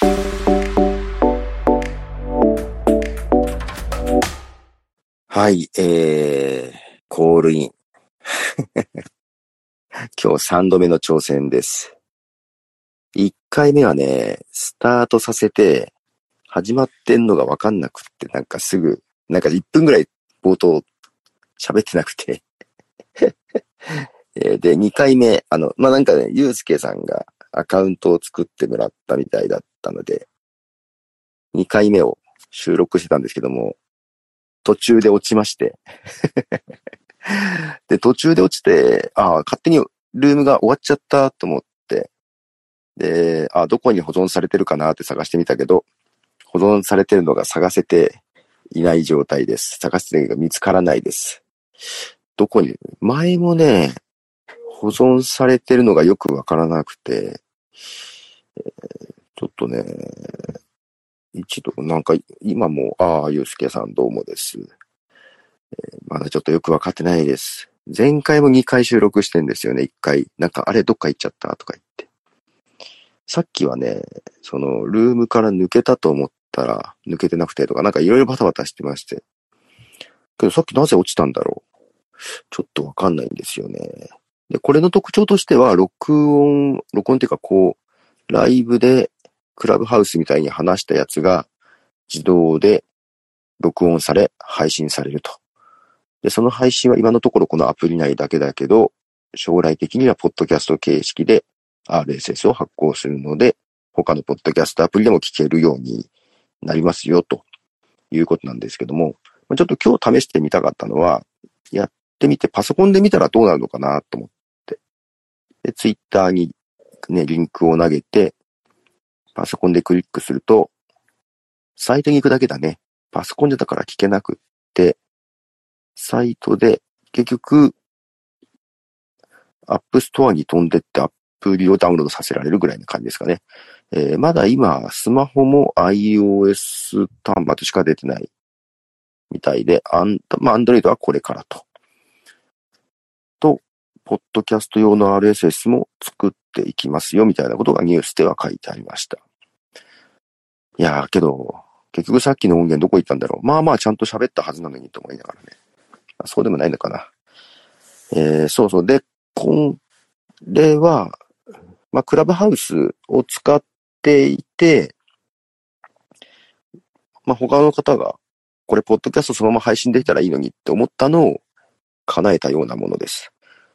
はい、えー、コールイン。今日3度目の挑戦です。1回目はね、スタートさせて、始まってんのがわかんなくって、なんかすぐ、なんか1分ぐらい冒頭喋ってなくて。で、2回目、あの、まあ、なんかね、ゆうすけさんがアカウントを作ってもらったみたいだったので、2回目を収録してたんですけども、途中で落ちまして。で、途中で落ちて、ああ、勝手にルームが終わっちゃったと思って、で、ああ、どこに保存されてるかなって探してみたけど、保存されてるのが探せていない状態です。探してるのが見つからないです。どこに、前もね、保存されてるのがよくわからなくて、えーちょっとね、一度、なんか今も、ああ、ゆうすけさんどうもです。まだちょっとよくわかってないです。前回も2回収録してんですよね、1回。なんか、あれ、どっか行っちゃったとか言って。さっきはね、その、ルームから抜けたと思ったら、抜けてなくてとか、なんかいろいろバタバタしてまして。けどさっきなぜ落ちたんだろうちょっとわかんないんですよね。で、これの特徴としては、録音、録音っていうかこう、ライブで、クラブハウスみたいに話したやつが、自動で録音され、配信されると。で、その配信は今のところこのアプリ内だけだけど、将来的にはポッドキャスト形式で RSS を発行するので、他のポッドキャストアプリでも聞けるようになりますよ、ということなんですけども、ちょっと今日試してみたかったのは、やってみてパソコンで見たらどうなるのかなと思って。で、ツイッターにね、リンクを投げて、パソコンでクリックすると、サイトに行くだけだね。パソコンでだから聞けなくって、サイトで結局、 App Store に飛んでってアプリをダウンロードさせられるぐらいな感じですかね。えーまだ今、スマホも iOS 端末しか出てないみたいで、アンまあ、Android はこれからと。と、ポッドキャスト用の RSS も作っていきますよみたいなことがニュースでは書いてありました。いやー、けど、結局さっきの音源どこ行ったんだろう。まあまあちゃんと喋ったはずなのにと思いながらね。あそうでもないのかな。えー、そうそう。で、これは、まあ、クラブハウスを使っていて、まあ、他の方が、これ、ポッドキャストそのまま配信できたらいいのにって思ったのを叶えたようなものです。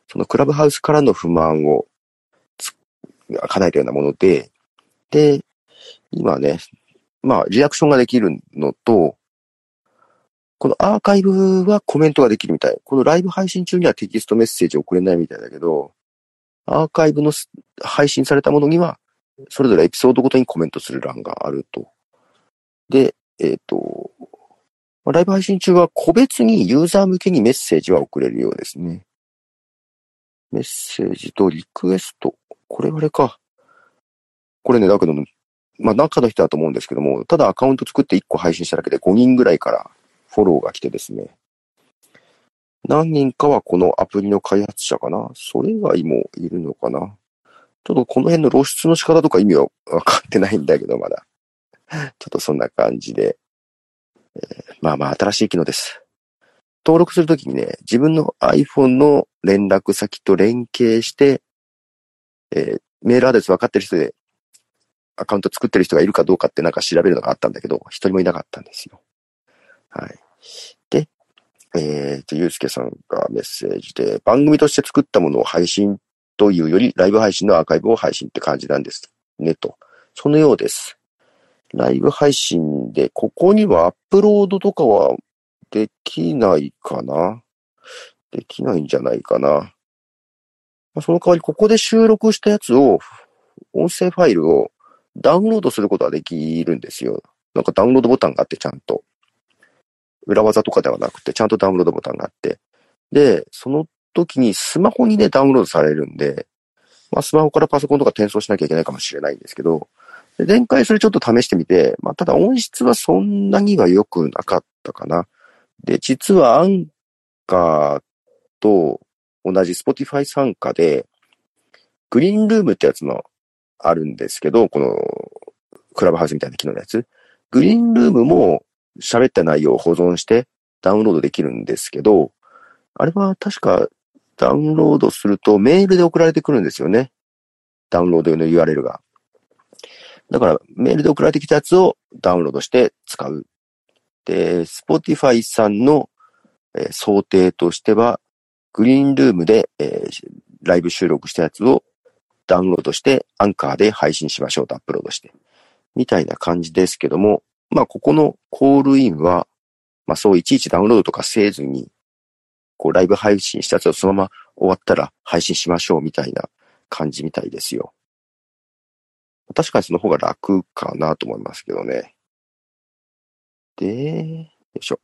そのクラブハウスからの不満を叶えたようなもので、で、今ね、まあ、リアクションができるのと、このアーカイブはコメントができるみたい。このライブ配信中にはテキストメッセージ送れないみたいだけど、アーカイブの配信されたものには、それぞれエピソードごとにコメントする欄があると。で、えっ、と、ライブ配信中は個別にユーザー向けにメッセージは送れるようですね。メッセージとリクエスト。これあれか。これね、だけど、まあ中の人だと思うんですけども、ただアカウント作って1個配信しただけで5人ぐらいからフォローが来てですね。何人かはこのアプリの開発者かなそれ以外もいるのかなちょっとこの辺の露出の仕方とか意味は分かってないんだけど、まだ。ちょっとそんな感じで。えーまあまあ新しい機能です。登録するときにね、自分の iPhone の連絡先と連携して、えーメールアドレス分かってる人で、アカウント作ってる人がいるかどうかってなんか調べるのがあったんだけど、一人もいなかったんですよ。はい。で、えっ、と、ゆうすけさんがメッセージで、番組として作ったものを配信というより、ライブ配信のアーカイブを配信って感じなんですね、と。そのようです。ライブ配信で、ここにはアップロードとかはできないかな？できないんじゃないかな？まその代わり、ここで収録したやつを、音声ファイルをダウンロードすることはできるんですよ。なんかダウンロードボタンがあって、ちゃんと。裏技とかではなくて、ちゃんとダウンロードボタンがあって。で、その時にスマホにね、ダウンロードされるんで、まあ、スマホからパソコンとか転送しなきゃいけないかもしれないんですけど、で前回それちょっと試してみて、まあ、ただ音質はそんなには良くなかったかな。で、実はアンカーと同じ Spotify 参加で、グリーンルームってやつのあるんですけど、このククラブハウスみたいな機能のやつ。グリーンルームも喋った内容を保存してダウンロードできるんですけど、あれは確かダウンロードするとメールで送られてくるんですよね。ダウンロード用の URL が。だからメールで送られてきたやつをダウンロードして使う。で、Spotify さんの、えー、想定としては、グリーンルームで、えー、ライブ収録したやつをダウンロードして、アンカーで配信しましょうとアップロードして。みたいな感じですけども、まあ、ここのコールインは、まあ、そういちいちダウンロードとかせずに、こう、ライブ配信したやつをそのまま終わったら配信しましょうみたいな感じみたいですよ。確かにその方が楽かなと思いますけどね。で、よいしょ。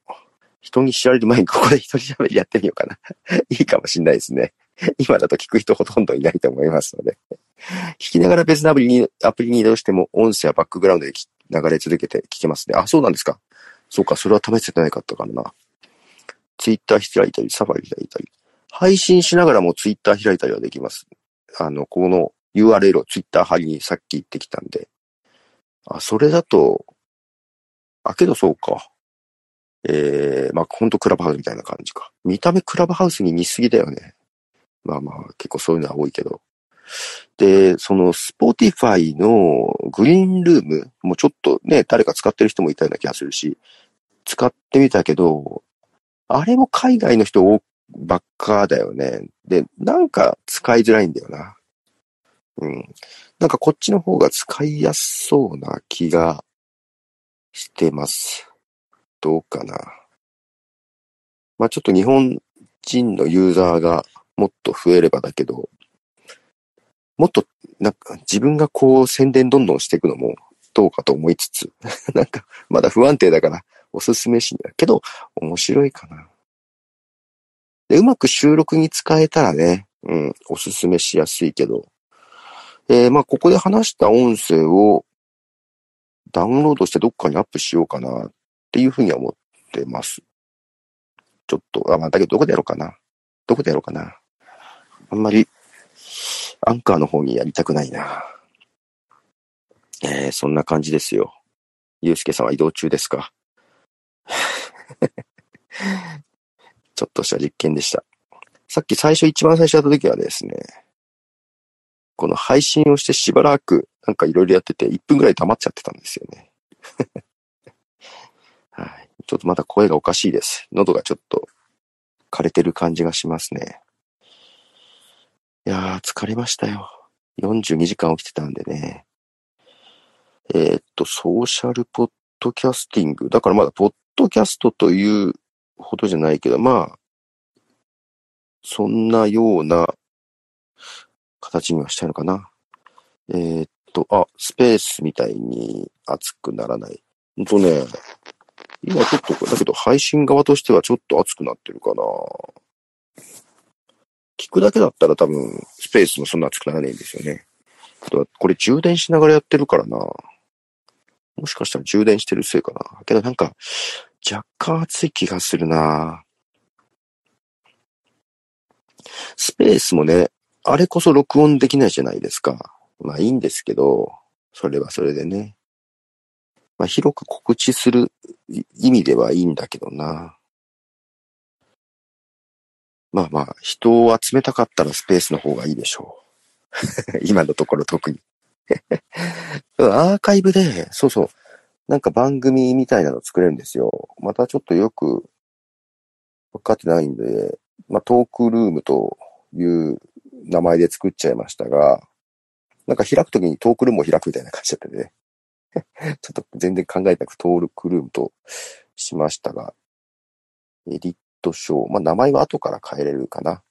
人に知られる前にここで一人喋りやってみようかな。いいかもしんないですね。今だと聞く人ほとんどいないと思いますので。聞きながら別のアプリに、アプリに移動しても音声はバックグラウンドで流れ続けて聞けますね。あ、そうなんですか。そうか、それは試せてないかったからな。ツイッター開いたり、サファリ開いたり。配信しながらもツイッター開いたりはできます。あの、この URL をツイッター貼りにさっき言ってきたんで。あ、それだと、あ、けどそうか。えー、まあ、ほんとクラブハウスみたいな感じか。見た目クラブハウスに似すぎだよね。まあまあ、結構そういうのは多いけど。で、その、スポーティファイのグリーンルームもちょっとね、誰か使ってる人もいたような気がするし、使ってみたけど、あれも海外の人ばっかだよね。で、なんか使いづらいんだよな。うん。なんかこっちの方が使いやすそうな気がしてます。どうかな。まあちょっと日本人のユーザーがもっと増えればだけど、もっと、なんか自分がこう宣伝どんどんしていくのもどうかと思いつつ、なんかまだ不安定だからおすすめしだけど面白いかな。で、うまく収録に使えたらね、うん、おすすめしやすいけど、えー、まあここで話した音声をダウンロードしてどっかにアップしようかなっていうふうに思ってます。ちょっと、あ、まあだけどどこでやろうかな。どこでやろうかな。あんまり、アンカーの方にやりたくないな。えー、そんな感じですよ。ゆうすけさんは移動中ですか？ちょっとした実験でした。さっき最初、一番最初やった時はですね、この配信をしてしばらくなんかいろいろやってて、1分ぐらい溜まっちゃってたんですよね。はい。ちょっとまだ声がおかしいです。喉がちょっと枯れてる感じがしますね。いやー、疲れましたよ。42時間起きてたんでね。えー、っと、ソーシャルポッドキャスティング。だからまだ、ポッドキャストというほどじゃないけど、まあ、そんなような形にはしたいのかな。えー、っと、あ、スペースみたいに熱くならない。ほんとね、今ちょっと、だけど配信側としてはちょっと熱くなってるかな。聞くだけだったら多分、スペースもそんな熱くならないんですよね。これ充電しながらやってるからな。もしかしたら充電してるせいかな。けどなんか、若干熱い気がするな。スペースもね、あれこそ録音できないじゃないですか。まあいいんですけど、それはそれでね。まあ広く告知する意味ではいいんだけどな。まあまあ、人を集めたかったらスペースの方がいいでしょう。今のところ特に アーカイブで、そうそう、なんか番組みたいなの作れるんですよ。またちょっとよく分かってないんで、まあトークルームという名前で作っちゃいましたが、なんか開くときにトークルームを開くみたいな感じだったんでね。ちょっと全然考えなくトークルームとしましたが、エディットショー。まあ名前は後から変えれるかな。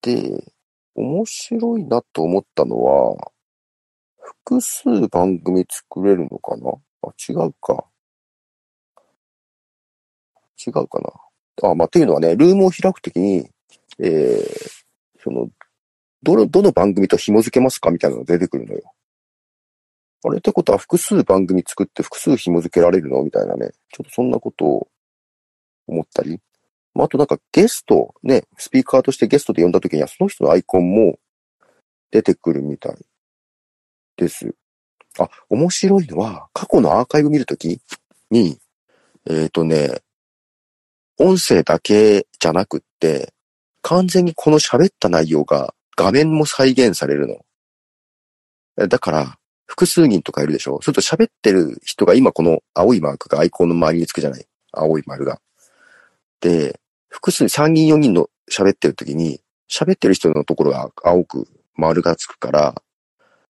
で、面白いなと思ったのは、複数番組作れるのかな？あ、違うか。違うかな。あ、まあ、っていうのはね、ルームを開くときに、えー、その、どの、どの番組と紐付けますかみたいなのが出てくるのよ。あれってことは複数番組作って複数紐付けられるのみたいなね。ちょっとそんなことを思ったり。まあ、あとなんかゲスト、ね、スピーカーとしてゲストで呼んだ時にはその人のアイコンも出てくるみたいです。あ、面白いのは、過去のアーカイブ見るときに、えっ、ー、とね、音声だけじゃなくって、完全にこの喋った内容が画面も再現されるの。だから、複数人とかいるでしょ？そうすると喋ってる人が今この青いマークがアイコンの周りにつくじゃない？青い丸が。で、複数、3人4人の喋ってる時に、喋ってる人のところが青く丸がつくから、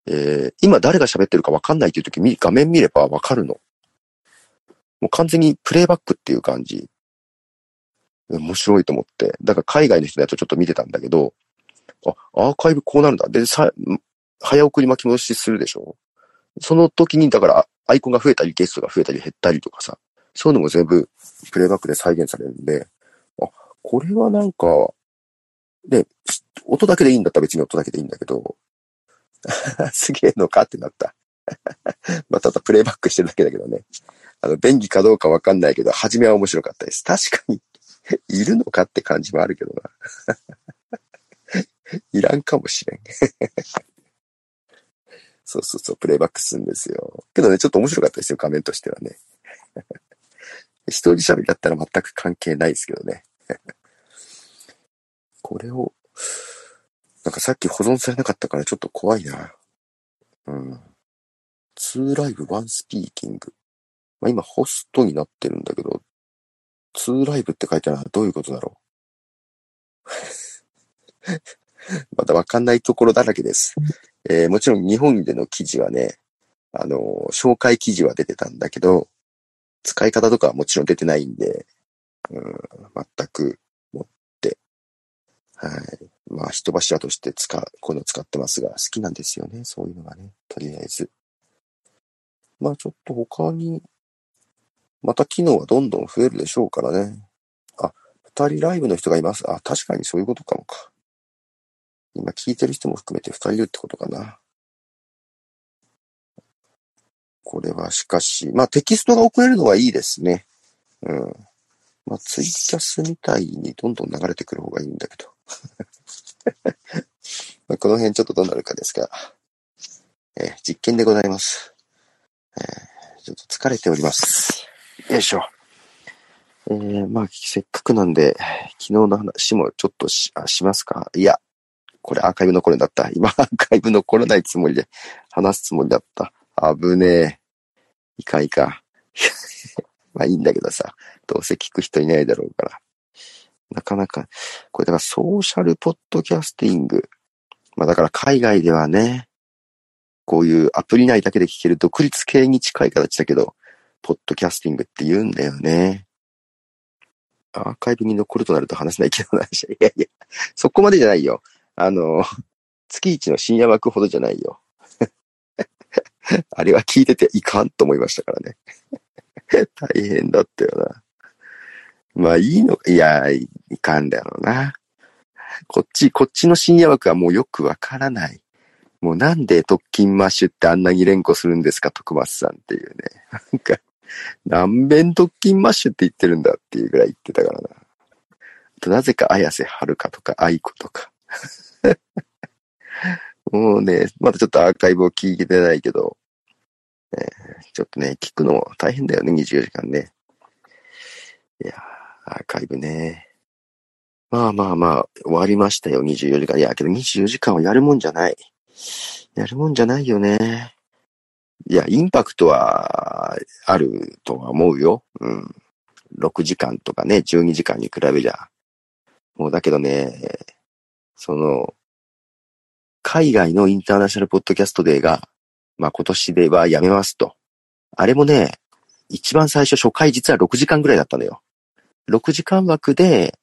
えー、今誰が喋ってるかわかんないっていう時に画面見ればわかるの。もう完全にプレイバックっていう感じ。面白いと思って。だから海外の人のやつをちょっと見てたんだけど、あ、アーカイブこうなるんだ。で、さ、早送り巻き戻しするでしょ？その時に、だからアイコンが増えたりゲストが増えたり減ったりとかさ、そういうのも全部プレイバックで再現されるんで、あ、これはなんか、で、音だけでいいんだったら別に音だけでいいんだけど、すげえのかってなった。まあ、ただプレイバックしてるだけだけどね。あの、便利かどうかわかんないけど、初めは面白かったです。確かにいるのかって感じもあるけどな。いらんかもしれん。そうそうそう、プレイバックするんですよ。けどね、ちょっと面白かったですよ、画面としてはね。一人喋りだったら全く関係ないですけどね。これを、なんかさっき保存されなかったからちょっと怖いな。うん。2ライブ1スピーキング。まあ、今ホストになってるんだけど、2ライブって書いてあるのはどういうことだろう？まだわかんないところだらけです。えー、もちろん日本での記事はね、あのー、紹介記事は出てたんだけど、使い方とかはもちろん出てないんで、うん、全く持って、はい。まあ、人柱として使う、こういうの使ってますが、好きなんですよね。そういうのがね。とりあえず。まあ、ちょっと他に、また機能はどんどん増えるでしょうからね。あ、二人ライブの人がいます。あ、確かにそういうことかもか。今聞いてる人も含めて二人いるってことかな。これはしかし、まあテキストが送れるのはいいですね。うん。まあツイキャスみたいにどんどん流れてくる方がいいんだけど。まあこの辺ちょっとどうなるかですが、えー、実験でございます。えー、ちょっと疲れております。よいしょ。えー、まあ、せっかくなんで、昨日の話もちょっとししますか？いや、これアーカイブ残るんだった。今アーカイブ残らないつもりで話すつもりだった。危ねえ。いかいか。まあいいんだけどさ、どうせ聞く人いないだろうから。なかなか、これだからソーシャルポッドキャスティング。まあだから海外ではね、こういうアプリ内だけで聞ける独立系に近い形だけど、ポッドキャスティングって言うんだよね。アーカイブに残るとなると話せないけどな。いやいや、そこまでじゃないよ。あの、月一の深夜枠ほどじゃないよ。あれは聞いてていかんと思いましたからね。大変だったよな。まあいいの、いや、いかんだろうな。こっち、こっちの深夜枠はもうよくわからない。もうなんで特勤マッシュってあんなに連呼するんですか、徳松さんっていうね。なんか、何遍特勤マッシュって言ってるんだっていうぐらい言ってたからな。あとなぜか綾瀬はるかとか愛子とか。もうね、まだちょっとアーカイブを聞いてないけど、え、ちょっとね、聞くの大変だよね、24時間ね。いやアーカイブね。まあまあまあ、終わりましたよ、24時間。いや、けど24時間はやるもんじゃない。やるもんじゃないよね。いや、インパクトはあるとは思うよ。うん。6時間とかね、12時間に比べりゃ。もうだけどね、その、海外のインターナショナルポッドキャストデーが、まあ今年ではやめますと。あれもね、一番最初初回実は6時間ぐらいだったのよ。6時間枠で、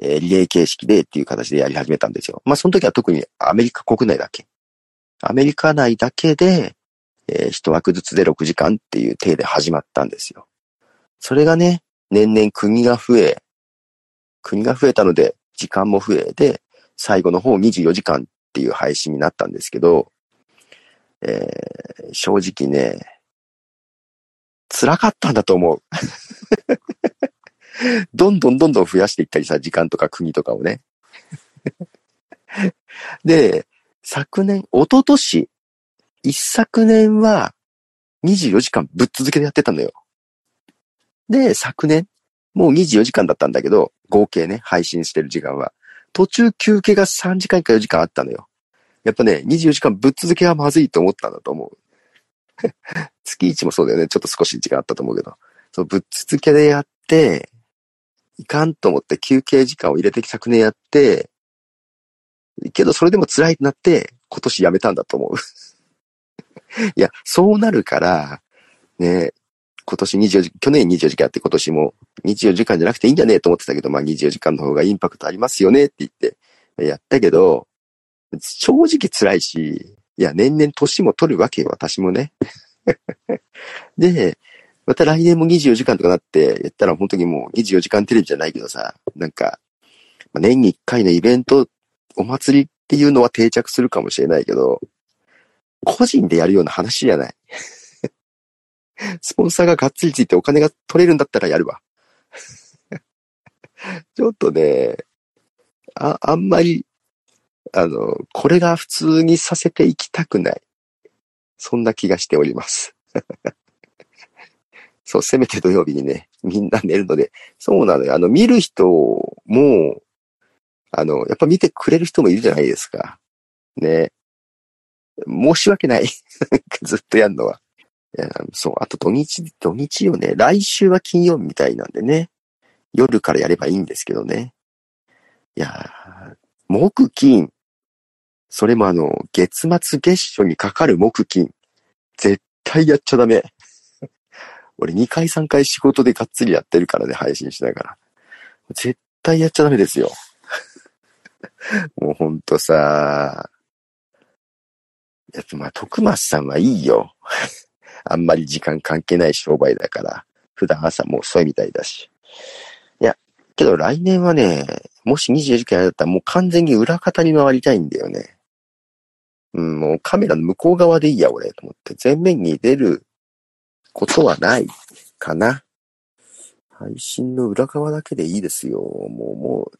えー、リレー形式でっていう形でやり始めたんですよ。まあその時は特にアメリカ国内だけ。アメリカ内だけで、えー、一枠ずつで6時間っていう体で始まったんですよ。それがね、年々国が増え、国が増えたので、時間も増えで、最後の方24時間っていう配信になったんですけど、えー、正直ね、辛かったんだと思う。どんどんどんどん増やしていったりさ、時間とか国とかをね。で、昨年、一昨年一昨年は24時間ぶっ続けでやってたのよ。で、昨年、もう24時間だったんだけど、合計ね、配信してる時間は。途中休憩が3時間か4時間あったのよ。やっぱね、24時間ぶっ続けはまずいと思ったんだと思う。月1もそうだよね。ちょっと少し時間あったと思うけど。そう、ぶっ続けでやって、いかんと思って休憩時間を入れて昨年やって、けどそれでも辛いってなって、今年やめたんだと思う。いや、そうなるから、ね、今年24時、去年24時間やって今年も24時間じゃなくていいんじゃねえと思ってたけど、まあ24時間の方がインパクトありますよねって言ってやったけど、正直辛いし、いや、年々年も取るわけよ、私もね。で、また来年も24時間とかなってやったら本当にもう24時間テレビじゃないけどさ、なんか、年に1回のイベント、お祭りっていうのは定着するかもしれないけど、個人でやるような話じゃない。スポンサーががっつりついてお金が取れるんだったらやるわ。ちょっとね、あ、あんまり、あの、これが普通にさせていきたくない。そんな気がしております。そう、せめて土曜日にね、みんな寝るので、そうなのよ。あの、見る人も、あの、やっぱ見てくれる人もいるじゃないですか。ね。申し訳ない。ずっとやるのは。そう、あと土日、土日よね。来週は金曜日みたいなんでね。夜からやればいいんですけどね。いやー、木金。それもあの、月末月初にかかる木金。絶対やっちゃダメ。俺2回3回仕事でがっつりやってるからね、配信しながら。絶対やっちゃダメですよ。もうほんとさ、やっぱまあ、徳松さんはいいよ。あんまり時間関係ない商売だから、普段朝も遅いみたいだし。いや、けど来年はね、もし24時間やったらもう完全に裏方に回りたいんだよね。うん、もうカメラの向こう側でいいや、俺、と思って。前面に出ることはないかな。配信の裏側だけでいいですよ。もう、も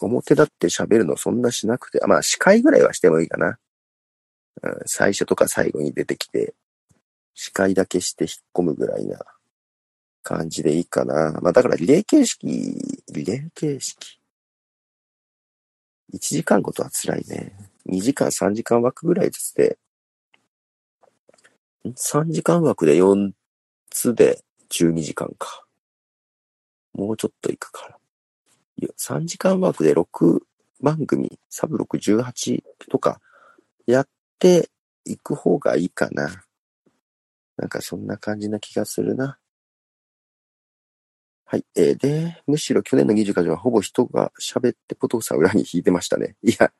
う、表だって喋るのそんなしなくて、まあ、司会ぐらいはしてもいいかな。うん、最初とか最後に出てきて、司会だけして引っ込むぐらいな感じでいいかな。まあだからリレー形式、リレー形式。1時間ごとは辛いね。2時間、3時間枠ぐらいずつで、3時間枠で4つで12時間か。もうちょっといくから。3時間枠で6番組、サブ6、18とかやっていく方がいいかな。なんかそんな感じな気がするな。はい。えー、で、むしろ去年の20回はほぼ人が喋ってポトフさん裏に引いてましたね。いや、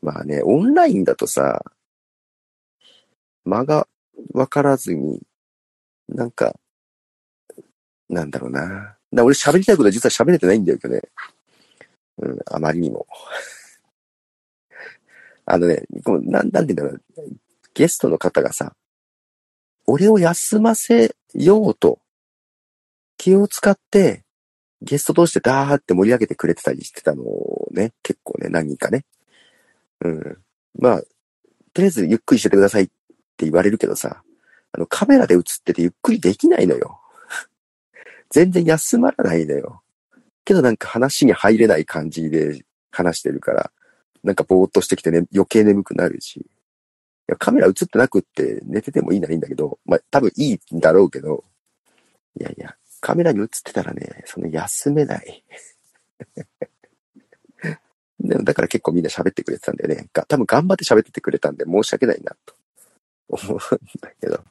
まあね、オンラインだとさ、間がわからずに、なんか、なんだろうな。だ俺喋りたいことは実は喋れてないんだよ、ね。うん、あまりにも。あのね、こうなん、なんて言うんだろう。ゲストの方がさ、俺を休ませようと、気を使って、ゲスト同士でダーって盛り上げてくれてたりしてたのをね、結構ね、何人かね。うん。まあ、とりあえずゆっくりしててくださいって言われるけどさ、あの、カメラで映っててゆっくりできないのよ。全然休まらないのよ。けどなんか話に入れない感じで話してるから、なんかぼーっとしてきてね、余計眠くなるし。カメラ映ってなくって寝ててもいいならいいんだけど、まあ、多分いいんだろうけど、いやいや、カメラに映ってたらね、その休めない。でもだから結構みんな喋ってくれてたんだよね。が多分頑張って喋っててくれたんで申し訳ないなと思うんだけど。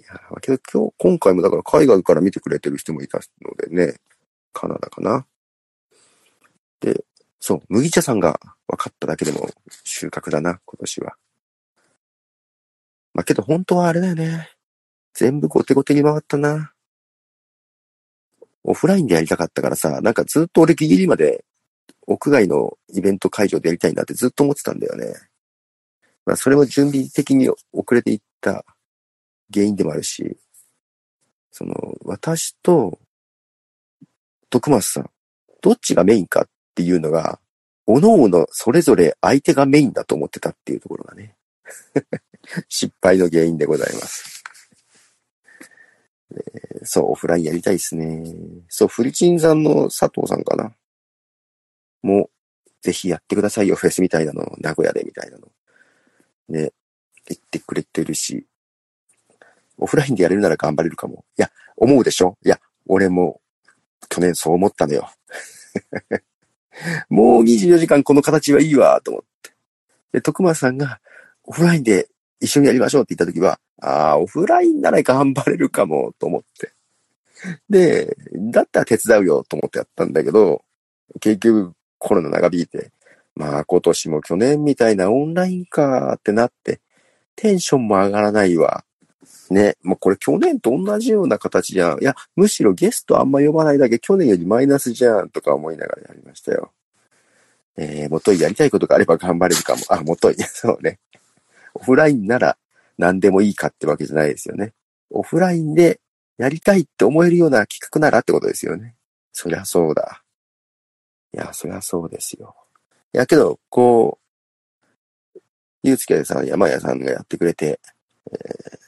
いや、けど今日、今回もだから海外から見てくれてる人もいたのでね、カナダかな。で、そう、麦茶さんが分かっただけでも収穫だな、今年は。まあけど本当はあれだよね。全部後手後手に回ったな。オフラインでやりたかったからさ、なんかずっと俺ギリギリまで屋外のイベント会場でやりたいんだってずっと思ってたんだよね。まあそれも準備的に遅れていった原因でもあるし、その、私と徳松さん、どっちがメインかっていうのが、各々それぞれ相手がメインだと思ってたっていうところがね。失敗の原因でございます。えーそう、オフラインやりたいですね。そう、フリチンさんの佐藤さんかな。もう、ぜひやってくださいよ、フェスみたいなの、名古屋でみたいなの。ね、言ってくれてるし、オフラインでやれるなら頑張れるかも。いや、思うでしょ？いや、俺も、去年そう思ったのよ。もう24時間この形はいいわ、と思って。で、徳間さんが、オフラインで一緒にやりましょうって言った時は、ああ、オフラインなら頑張れるかも、と思って。で、だったら手伝うよ、と思ってやったんだけど、結局コロナ長引いて、まあ今年も去年みたいなオンラインかってなって、テンションも上がらないわ。ね、もうこれ去年と同じような形じゃん。いや、むしろゲストあんま呼ばないだけ去年よりマイナスじゃんとか思いながらやりましたよ。えー、もといやりたいことがあれば頑張れるかも。あ、もとい、そうね。オフラインなら何でもいいかってわけじゃないですよね。オフラインでやりたいって思えるような企画ならってことですよね。そりゃそうだ。いや、そりゃそうですよ。いや、けど、こう、ゆうつけさん、山谷さんがやってくれて、えー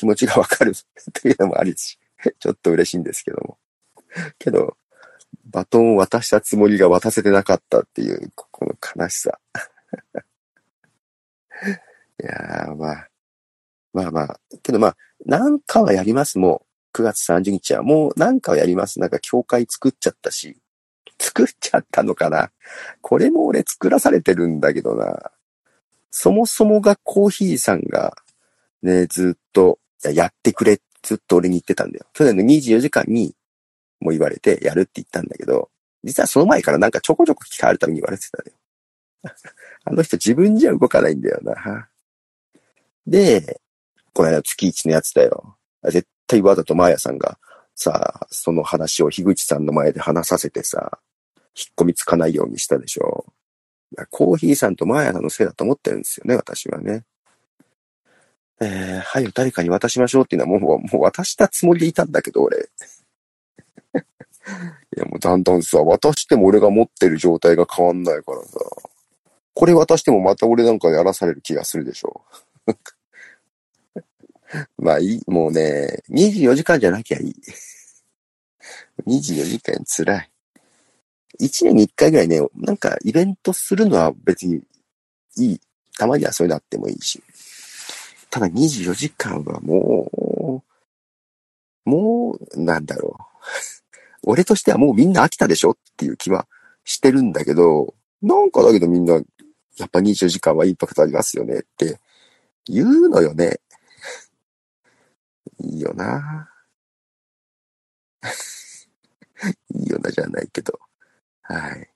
気持ちがわかるっていうのもありし、ちょっと嬉しいんですけども。けど、バトンを渡したつもりが渡せてなかったっていう、ここの悲しさ。いや、まあ、まあまあ、けどまあ、なんかはやります、もう。9月30日はもうなんかはやります。なんか教会作っちゃったし。作っちゃったのかなこれも俺作らされてるんだけどな。そもそもがコーヒーさんがね、ずっとやってくれ、ずっと俺に言ってたんだよ。去年の24時間にもう言われてやるって言ったんだけど、実はその前からなんかちょこちょこ聞かれるたびに言われてたんだよ。あの人自分じゃ動かないんだよな。で、この間月一のやつだよ。絶対わざとマーヤさんがさ、その話を樋口さんの前で話させてさ、引っ込みつかないようにしたでしょ。コーヒーさんとマーヤさんのせいだと思ってるんですよね、私はね。えー、はい、誰かに渡しましょうっていうのはもう、もう渡したつもりでいたんだけど、俺。いや、もうだんだんさ、渡しても俺が持ってる状態が変わんないからさ。これ渡してもまた俺なんかやらされる気がするでしょ。まあいい、もうね、24時間じゃなきゃいい。24時間辛い。1年に1回ぐらいね、なんかイベントするのは別にいい。たまにはそういうのあってもいいし。ただ24時間はもう、もう、なんだろう。俺としてはもうみんな飽きたでしょっていう気はしてるんだけど、なんかだけどみんな、やっぱ24時間はインパクトありますよねって言うのよね。いいよな。いいよなじゃないけど。はい。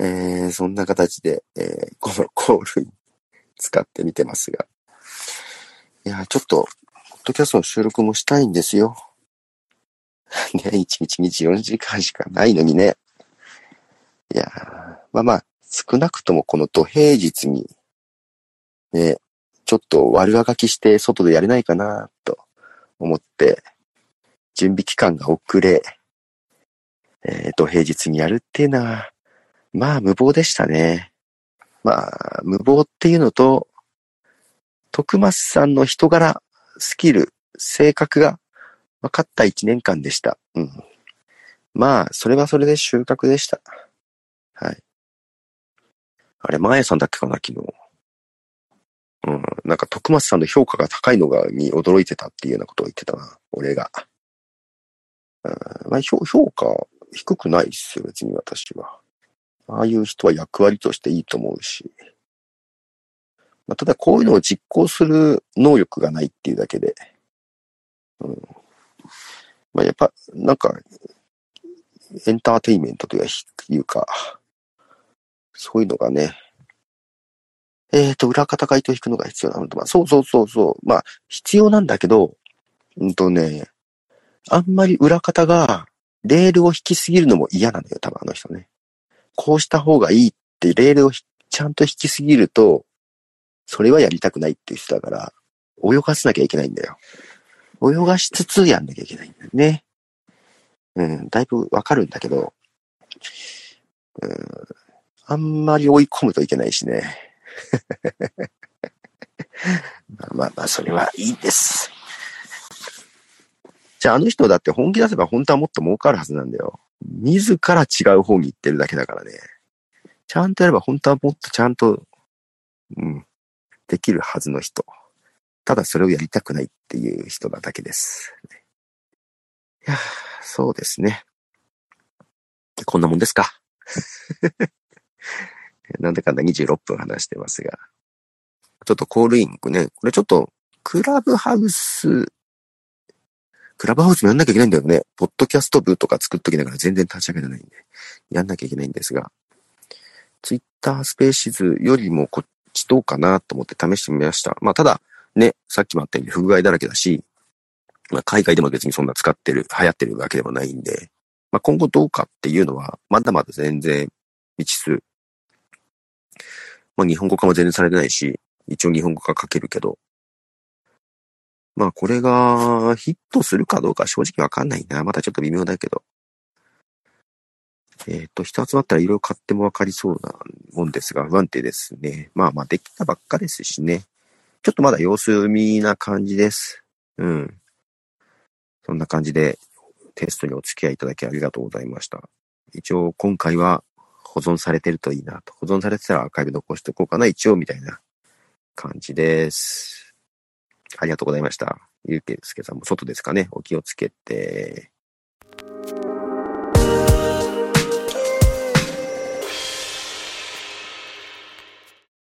えー、そんな形で、えー、この コール使ってみてますが。いや、ちょっと、ポッドキャストの収録もしたいんですよ。ね、1日24時間しかないのにね。いやまあまあ、少なくともこの土平日に、ね、ちょっと悪あがきして外でやれないかな、と思って、準備期間が遅れ、えー、土平日にやるっていうのは、まあ無謀でしたね。まあ、無謀っていうのと、徳松さんの人柄、スキル、性格が分かった一年間でした。うん。まあ、それはそれで収穫でした。はい。あれ、マーヤさんだっけかな、昨日。うん。なんか、徳松さんの評価が高いのが、に驚いてたっていうようなことを言ってたな、俺が。うん、まあ、評評価低くないっすよ、別に私は。ああいう人は役割としていいと思うし。まあ、ただ、こういうのを実行する能力がないっていうだけで。うん。まあ、やっぱ、なんか、エンターテイメントというか、そういうのがね、えっ、と、裏方が糸を引くのが必要なのと、まあ、そうそうそうそう。まあ、必要なんだけど、うんとね、あんまり裏方がレールを引きすぎるのも嫌なのよ、多分あの人ね。こうした方がいいってレールをちゃんと引きすぎると、それはやりたくないっていう人だから、泳がせなきゃいけないんだよ。泳がしつつやんなきゃいけないんだよね。うん、だいぶわかるんだけど、うん、あんまり追い込むといけないしね。まあまあまあ、それはいいです。じゃああの人だって本気出せば本当はもっと儲かるはずなんだよ。自ら違う方に行ってるだけだからね。ちゃんとやれば本当はもっとちゃんと、うん、できるはずの人。ただそれをやりたくないっていう人なだけです。いや、そうですね。こんなもんですか。なんでかんだ26分話してますが。ちょっとコールインね、これちょっと、クラブハウス、クラブハウスもやんなきゃいけないんだよね。ポッドキャスト部とか作っときながら全然立ち上げてないんで、やんなきゃいけないんですが、ツイッタースペーシズよりもこっちどうかなと思って試してみました。まあただ、ね、さっきもあったように不具合だらけだし、まあ海外でも別にそんな使ってる、流行ってるわけでもないんで、まあ今後どうかっていうのは、まだまだ全然未知数。まあ日本語化も全然されてないし、一応日本語化書けるけど、まあこれがヒットするかどうか正直わかんないな。まだちょっと微妙だけど。えっ、ー、と、人集まったら色々買ってもわかりそうなもんですが、不安定ですね。まあまあできたばっかですしね。ちょっとまだ様子見な感じです。うん。そんな感じでテストにお付き合いいただきありがとうございました。一応今回は保存されてるといいなと。保存されてたらアーカイブ残しておこうかな、一応みたいな感じです。ありがとうございました。ゆうけいすけさんも外ですかね。お気をつけて。